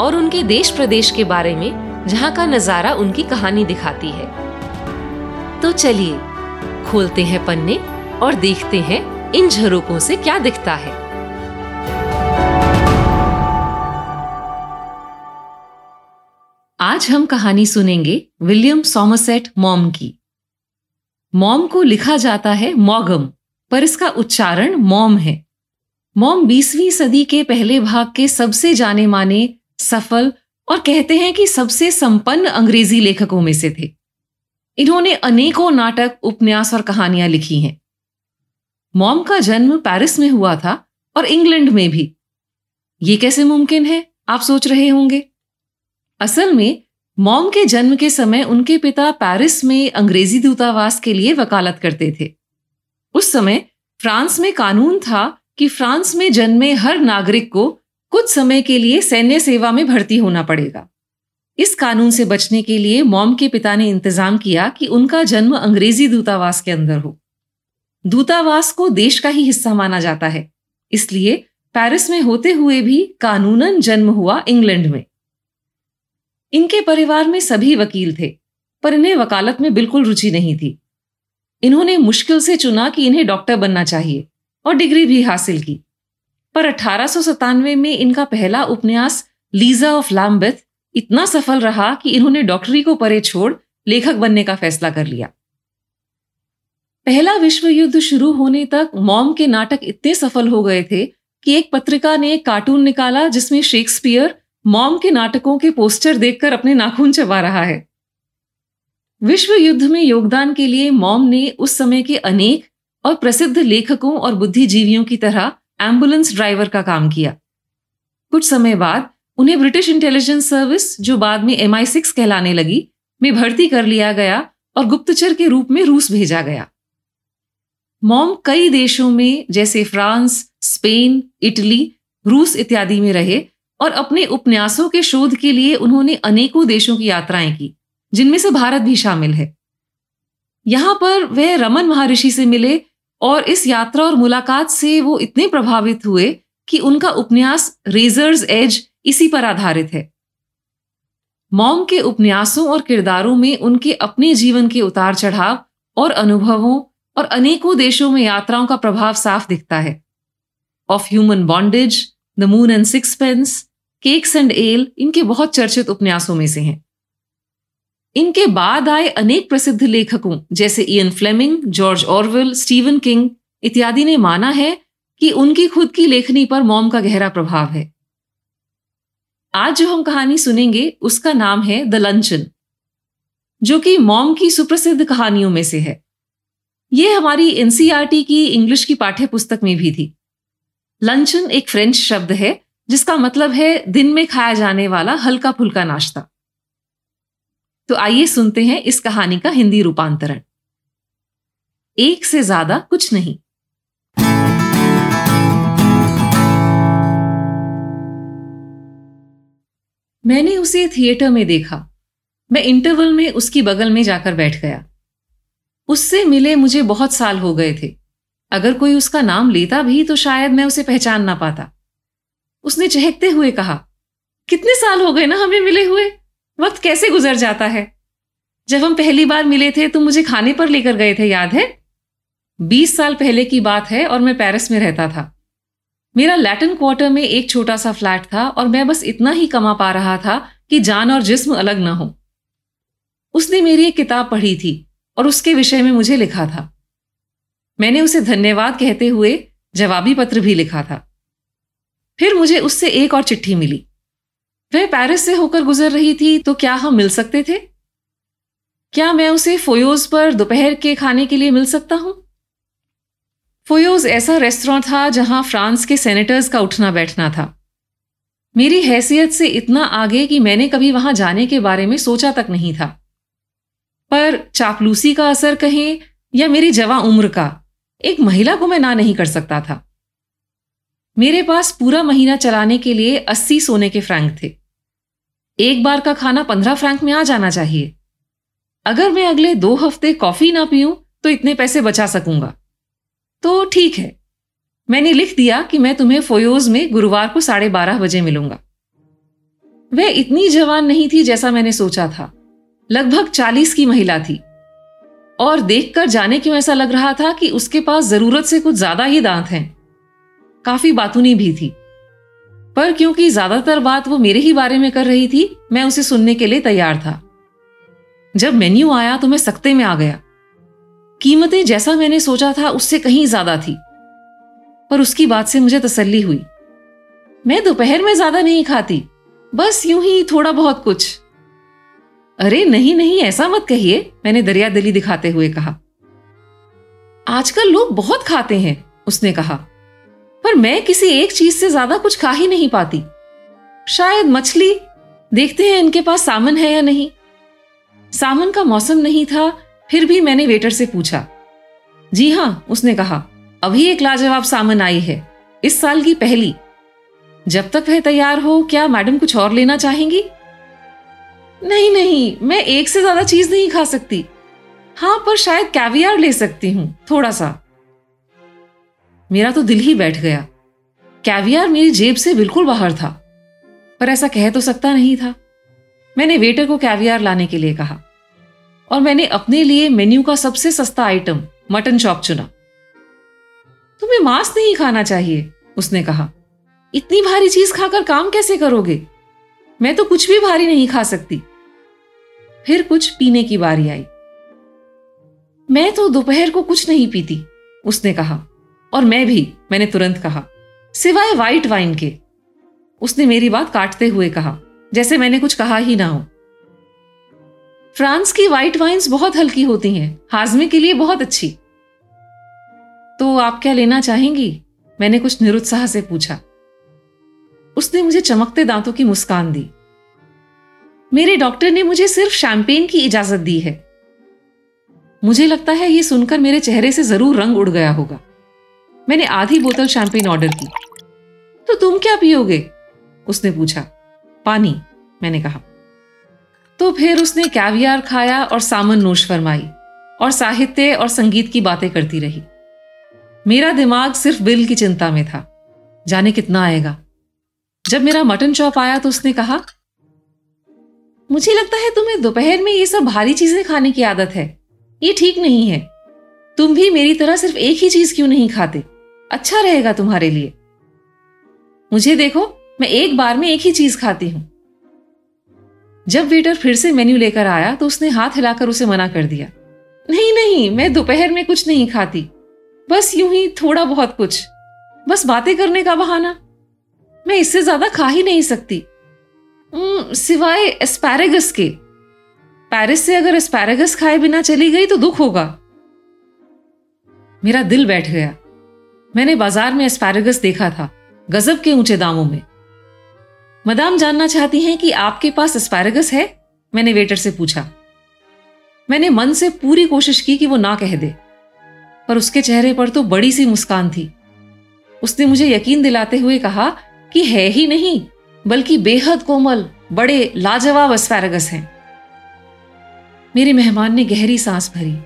और उनके देश प्रदेश के बारे में, जहाँ का नज़ारा उनकी कहानी दिखाती है। तो चलिए, खोलते हैं पन्ने और देखते हैं इन झरोकों से क्या दिखता है। आज हम कहानी सुनेंगे विलियम सोमसेट मॉम की। मॉम को लिखा जाता है मॉगम, पर इसका उच्चारण मॉम है। मॉम 20वीं सदी के पहले भाग के सबसे जाने माने सफल और कहते हैं कि सबसे संपन्न अंग्रेज़ी लेखकों में से थे। इन्होंने अनेकों नाटक, उपन्यास और कहानियाँ लिखी हैं। मॉम का जन्म पेरिस में हुआ था और इंग्लैंड में भी। ये कैसे मुमकिन है, आप सोच रहे होंगे। असल में, मॉम के जन्म के समय उनके पिता पेरिस में अंग्रेज़ी दूतावास के लिए वकालत करते थे। उस समय फ्रांस में कानून था कि फ्रांस में जन्मे हर नागरिक को कुछ समय के लिए सैन्य सेवा में भर्ती होना पड़ेगा। इस कानून से बचने के लिए मॉम के पिता ने इंतज़ाम किया कि उनका जन्म अंग्रेज़ी दूतावास के अंदर हो। दूतावास को देश का ही हिस्सा माना जाता है। इसलिए पेरिस में होते हुए भी कानूनन जन्म हुआ इंग्लैंड में। इनके परिवार में सभी वकील थे, पर इन्हें वकालत में बिल्कुल रुचि नहीं थी। इन्होंने मुश्किल से चुना कि इन्हें डॉक्टर बनना चाहिए और डिग्री भी हासिल की। पर अठारह में इनका पहला उपन्यास लीजा ऑफ़ लैम्बेथ इतना सफल रहा कि इन्होंने डॉक्टरी को परे छोड़ लेखक बनने का फैसला कर लिया। पहला विश्व युद्ध शुरू होने तक मॉम के नाटक इतने सफल हो गए थे कि एक पत्रिका ने एक कार्टून निकाला जिसमें शेक्सपियर मॉम के नाटकों के पोस्टर देखकर अपने नाखून चबा रहा है। विश्व युद्ध में योगदान के लिए मॉम ने उस समय के अनेक और प्रसिद्ध लेखकों और बुद्धिजीवियों की तरह एंबुलेंस ड्राइवर का काम किया। कुछ समय बाद उन्हें ब्रिटिश इंटेलिजेंस सर्विस जो बाद में एम कहलाने लगी, में भर्ती कर लिया गया और गुप्तचर के रूप में रूस भेजा गया। मॉम कई देशों में, जैसे फ्रांस, स्पेन, इटली, रूस इत्यादि में रहे और अपने उपन्यासों के शोध के लिए उन्होंने अनेकों देशों की यात्राएँ की, जिनमें से भारत भी शामिल है। यहाँ पर वह रमन महर्षि से मिले और इस यात्रा और मुलाकात से वो इतने प्रभावित हुए कि उनका उपन्यास रेजर्स एज इसी पर आधारित है। मॉम के उपन्यासों और किरदारों में उनके अपने जीवन के उतार चढ़ाव और अनुभवों और अनेकों देशों में यात्राओं का प्रभाव साफ़ दिखता है। Of human bondage the moon and sixpence cakes and ale इनके बहुत चर्चित उपन्यासों में से हैं। इनके बाद आए अनेक प्रसिद्ध लेखकों, जैसे Ian Fleming George Orwell Stephen King इत्यादि ने माना है कि उनकी खुद की लेखनी पर मॉम का गहरा प्रभाव है। आज जो हम कहानी सुनेंगे, उसका नाम है द लंचन जो कि मॉम की सुप्रसिद्ध कहानियों में से है। यह हमारी एनसीआरटी की इंग्लिश की पाठ्य पुस्तक में भी थी। लंचन एक फ्रेंच शब्द है, जिसका मतलब है दिन में खाया जाने वाला हल्का फुल्का नाश्ता। तो आइए सुनते हैं इस कहानी का हिंदी रूपांतरण। एक से ज़्यादा कुछ नहीं। मैंने उसे थिएटर में देखा। मैं इंटरवल में उसकी बगल में जाकर बैठ गया। उससे मिले मुझे बहुत साल हो गए थे। अगर कोई उसका नाम लेता भी तो शायद मैं उसे पहचान ना पाता। उसने चहकते हुए कहा, कितने साल हो गए ना हमें मिले हुए? वक्त कैसे गुजर जाता है? जब हम पहली बार मिले थे तो मुझे खाने पर लेकर गए थे, याद है? बीस साल पहले की बात है और मैं पेरिस में रहता था। मेरा लैटिन क्वार्टर में एक छोटा सा फ्लैट था और मैं बस इतना ही कमा पा रहा था कि जान और जिस्म अलग ना हो। उसने मेरी एक किताब पढ़ी थी और उसके विषय में मुझे लिखा था। मैंने उसे धन्यवाद कहते हुए जवाबी पत्र भी लिखा था। फिर मुझे उससे एक और चिट्ठी मिली। वह पेरिस से होकर गुजर रही थी तो क्या हम मिल सकते थे? क्या मैं उसे फोयोज पर दोपहर के खाने के लिए मिल सकता हूँ? फोयोज ऐसा रेस्टोरेंट था जहाँ फ्रांस के सेनेटर्स का उठना बैठना था। मेरी हैसियत से इतना आगे कि मैंने कभी वहाँ जाने के बारे में सोचा तक नहीं था। पर चापलूसी का असर कहें या मेरी जवा उम्र का, एक महिला को मैं ना नहीं कर सकता था। मेरे पास पूरा महीना चलाने के लिए अस्सी सोने के फ्रैंक थे। एक बार का खाना पंद्रह फ्रैंक में आ जाना चाहिए। अगर मैं अगले दो हफ़्ते कॉफ़ी ना पीऊं तो इतने पैसे बचा सकूँगा। तो ठीक है। मैंने लिख दिया कि मैं तुम्हें फोयोज में गुरुवार को साढ़े बारह बजे मिलूँगा। वह इतनी जवान नहीं थी जैसा मैंने सोचा था। लगभग चालीस की महिला थी। और देखकर जाने क्यों ऐसा लग रहा था कि उसके पास ज़रूरत से कुछ ज़्यादा ही दांत हैं। काफ़ी बातूनी भी थी। पर क्योंकि ज़्यादातर बात वो मेरे ही बारे में कर रही थी, मैं उसे सुनने के लिए तैयार था। जब मेन्यू आया तो मैं सख्ते में आ गया। कीमतें जैसा मैंने सोचा था उससे कहीं ज़्यादा थी। पर उसकी बात से मुझे तसल्ली हुई। मैं दोपहर में ज़्यादा नहीं खाती, बस यूँ ही थोड़ा बहुत कुछ। अरे नहीं नहीं, ऐसा मत कहिए, मैंने दरिया दिली दिखाते हुए कहा। आजकल लोग बहुत खाते हैं, उसने कहा। पर मैं किसी एक चीज़ से ज़्यादा कुछ खा ही नहीं पाती। शायद मछली, देखते हैं इनके पास सामन है या नहीं। सामन का मौसम नहीं था, फिर भी मैंने वेटर से पूछा। जी हाँ उसने कहा, अभी एक लाजवाब सामन आई है, इस साल की पहली। जब तक वह तैयार हो, क्या मैडम कुछ और लेना चाहेंगी? नहीं नहीं, मैं एक से ज़्यादा चीज़ नहीं खा सकती। हाँ पर शायद कैवियर ले सकती हूँ, थोड़ा सा। मेरा तो दिल ही बैठ गया। कैवियर मेरी जेब से बिल्कुल बाहर था, पर ऐसा कह तो सकता नहीं था। मैंने वेटर को कैवियर लाने के लिए कहा, और मैंने अपने लिए मेन्यू का सबसे सस्ता आइटम, मटन चॉप चुना। तुम्हें मांस नहीं खाना चाहिए, उसने कहा। इतनी भारी चीज़ खाकर काम कैसे करोगे? मैं तो कुछ भी भारी नहीं खा सकती। फिर कुछ पीने की बारी आई। मैं तो दोपहर को कुछ नहीं पीती, उसने कहा। और मैं भी, मैंने तुरंत कहा, सिवाय वाइट वाइन के। उसने मेरी बात काटते हुए कहा, जैसे मैंने कुछ कहा ही ना हो। फ्रांस की व्हाइट वाइन्स बहुत हल्की होती हैं, हाजमे के लिए बहुत अच्छी। तो आप क्या लेना चाहेंगी? मैंने कुछ निरुत्साह से पूछा। उसने मुझे चमकते दांतों की मुस्कान दी। मेरे डॉक्टर ने मुझे सिर्फ़ शैंपेन की इजाज़त दी है। मुझे लगता है यह सुनकर मेरे चेहरे से ज़रूर रंग उड़ गया होगा। मैंने आधी बोतल शैंपेन ऑर्डर की। तो तुम क्या पियोगे? उसने पूछा। पानी, मैंने कहा। तो फिर उसने कैवियार खाया और सामन नोश फरमाई और साहित्य और संगीत की बातें करती रही। मेरा दिमाग सिर्फ़ बिल की चिंता में था। जाने कितना आएगा। जब मेरा मटन चॉप आया तो उसने कहा, मुझे लगता है तुम्हें दोपहर में ये सब भारी चीज़ें खाने की आदत है। ये ठीक नहीं है। तुम भी मेरी तरह सिर्फ़ एक ही चीज़ क्यों नहीं खाते? अच्छा रहेगा तुम्हारे लिए। मुझे देखो, मैं एक बार में एक ही चीज़ खाती हूँ। जब वेटर फिर से मेन्यू लेकर आया तो उसने हाथ हिलाकर उसे मना कर दिया। नहीं नहीं, मैं दोपहर में कुछ नहीं खाती। बस यूँ ही थोड़ा बहुत कुछ। बस बातें करने का बहाना। मैं इससे ज़्यादा खा ही नहीं सकती। सिवाय एस्पैरेगस के। पेरिस से अगर एस्पैरेगस खाए बिना चली गई तो दुख होगा। मेरा दिल बैठ गया। मैंने बाज़ार में एस्पैरेगस देखा था, गजब के ऊँचे दामों में। मदाम जानना चाहती हैं कि आपके पास एस्पैरेगस है? मैंने वेटर से पूछा। मैंने मन से पूरी कोशिश की कि वो ना कह दे, पर उसके चेहरे पर तो बड़ी सी मुस्कान थी। उसने मुझे यकीन दिलाते हुए कहा कि है ही नहीं, बल्कि बेहद कोमल, बड़े, लाजवाब एस्पैरागस हैं। मेरे मेहमान ने गहरी सांस भरी।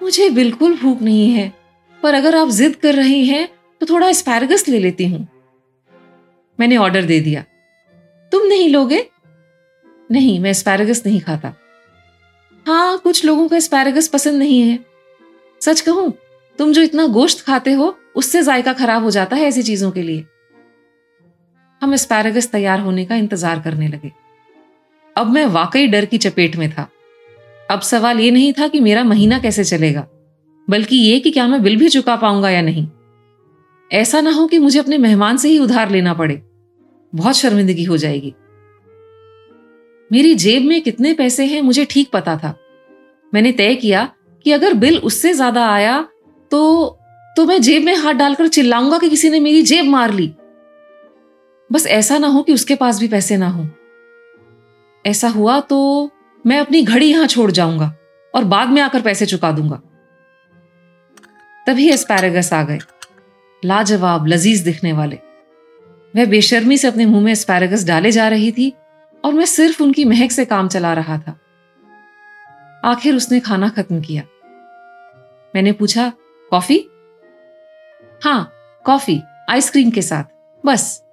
मुझे बिल्कुल भूख नहीं है। पर अगर आप जिद कर रहे हैं तो थोड़ा स्पैरगस ले लेती हूँ। मैंने ऑर्डर दे दिया। तुम नहीं लोगे? नहीं, मैं एस्पैरागस नहीं खाता। हाँ कुछ लोगों को एस्पैरागस पसंद नहीं है। सच कहूँ, तुम जो इतना गोश्त खाते हो, उससे जायका खराब हो जाता है ऐसी चीज़ों के लिए। हम स्पैरगस तैयार होने का इंतज़ार करने लगे। अब मैं वाकई डर की चपेट में था। अब सवाल यह नहीं था कि मेरा महीना कैसे चलेगा। बल्कि ये कि क्या मैं बिल भी चुका पाऊँगा या नहीं? ऐसा ना हो कि मुझे अपने मेहमान से ही उधार लेना पड़े। बहुत शर्मिंदगी हो जाएगी। मेरी जेब में कितने पैसे हैं मुझे ठीक पता था। मैंने तय किया कि अगर बिल उससे ज़्यादा आया तो तो मैं जेब में हाथ डालकर चिल्लाऊँगा कि किसी ने मेरी जेब मार ली। बस ऐसा ना हो कि उसके पास भी पैसे ना हो। ऐसा हुआ तो मैं अपनी घड़ी यहाँ छोड़ जाऊँगा और बाद में आकर पैसे चुका दूँगा। तभी एस्पैरेगस आ गए। लाजवाब, लजीज दिखने वाले। वह बेशर्मी से अपने मुँह में एस्पैरेगस डाले जा रही थी और मैं सिर्फ़ उनकी महक से काम चला रहा था। आखिर उसने खाना खत्म किया। मैंने पूछा, कॉफ़ी? हाँ कॉफ़ी, आइसक्रीम के साथ, बस।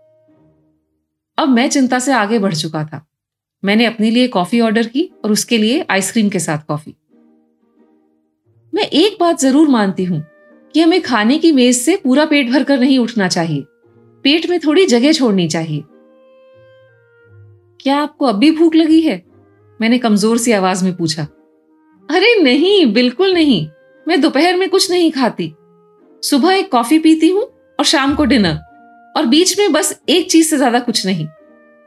अब मैं चिंता से आगे बढ़ चुका था। मैंने अपने लिए कॉफ़ी ऑर्डर की और उसके लिए आइसक्रीम के साथ कॉफ़ी। मैं एक बात ज़रूर मानती हूँ कि हमें खाने की मेज से पूरा पेट भरकर नहीं उठना चाहिए। पेट में थोड़ी जगह छोड़नी चाहिए। क्या आपको अब भी भूख लगी है? मैंने कमज़ोर सी आवाज़ में पूछा। अरे नहीं, बिल्कुल नहीं। मैं दोपहर में कुछ नहीं खाती। सुबह एक कॉफ़ी पीती हूँ और शाम को डिनर। और बीच में बस एक चीज़ से ज़्यादा कुछ नहीं।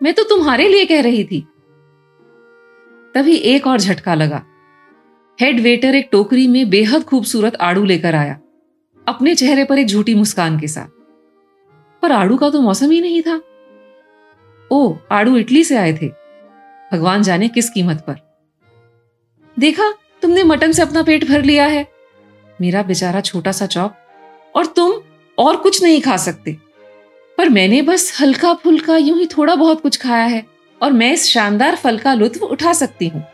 मैं तो तुम्हारे लिए कह रही थी। तभी एक और झटका लगा। हेड वेटर एक टोकरी में बेहद खूबसूरत आड़ू लेकर आया। अपने चेहरे पर एक झूठी मुस्कान के साथ। पर आड़ू का तो मौसम ही नहीं था। ओ आड़ू इटली से आए थे। भगवान जाने किस कीमत पर। देखा, तुमने मटन से अपना पेट भर लिया है। मेरा बेचारा छोटा सा चौक, और तुम और कुछ नहीं खा सकते। पर मैंने बस हल्का फुल्का यूँ ही थोड़ा बहुत कुछ खाया है, और मैं इस शानदार फल का लुत्फ उठा सकती हूँ।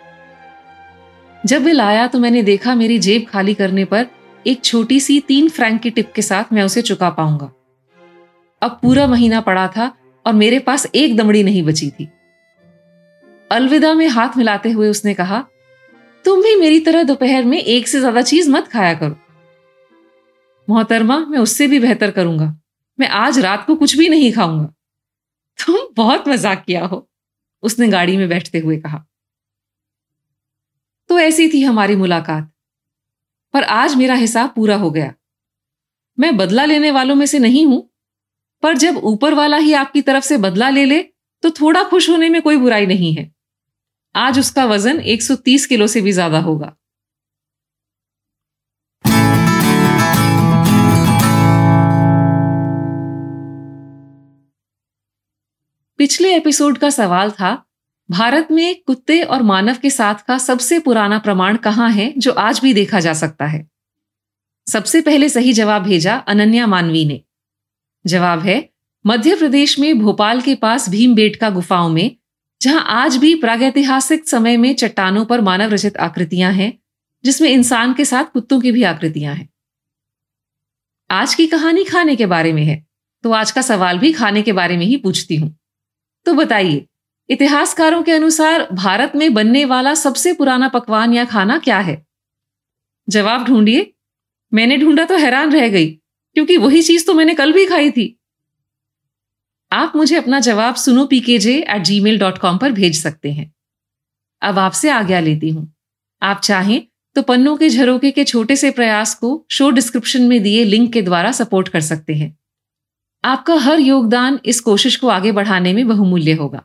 जब बिल आया तो मैंने देखा मेरी जेब खाली करने पर एक छोटी सी तीन फ्रैंक की टिप के साथ मैं उसे चुका पाऊँगा। अब पूरा महीना पड़ा था और मेरे पास एक दमड़ी नहीं बची थी। अलविदा में हाथ मिलाते हुए उसने कहा, तुम भी मेरी तरह दोपहर में एक से ज़्यादा चीज़ मत खाया करो। मोहतरमा, मैं उससे भी बेहतर करूँगा। मैं आज रात को कुछ भी नहीं खाऊँगा। तुम बहुत मज़ाक किया हो, उसने गाड़ी में बैठते हुए कहा। तो ऐसी थी हमारी मुलाकात। पर आज मेरा हिसाब पूरा हो गया। मैं बदला लेने वालों में से नहीं हूँ, पर जब ऊपर वाला ही आपकी तरफ़ से बदला ले ले तो थोड़ा खुश होने में कोई बुराई नहीं है। आज उसका वज़न 130 किलो से भी ज़्यादा होगा। पिछले एपिसोड का सवाल था भारत में कुत्ते और मानव के साथ का सबसे पुराना प्रमाण कहाँ है, जो आज भी देखा जा सकता है? सबसे पहले सही जवाब भेजा अनन्या मानवी ने। जवाब है, मध्य प्रदेश में भोपाल के पास भीमबेटका गुफाओं में, जहाँ आज भी प्रागैतिहासिक समय में चट्टानों पर मानव रचित आकृतियाँ हैं, जिसमें इंसान के साथ कुत्तों की भी आकृतियाँ हैं। आज की कहानी खाने के बारे में है तो आज का सवाल भी खाने के बारे में ही पूछती हूँ। तो बताइए इतिहासकारों के अनुसार भारत में बनने वाला सबसे पुराना पकवान या खाना क्या है? जवाब ढूंढिए। मैंने ढूंढा तो हैरान रह गई, क्योंकि वही चीज़ तो मैंने कल भी खाई थी। आप मुझे अपना जवाब सुनो PKJ at Gmail dot com पर भेज सकते हैं। अब आपसे आज्ञा लेती हूँ। आप चाहें तो पन्नों के झरोके के छोटे से प्रयास को शो डिस्क्रिप्शन में दिए लिंक के द्वारा सपोर्ट कर सकते हैं। आपका हर योगदान इस कोशिश को आगे बढ़ाने में बहुमूल्य होगा।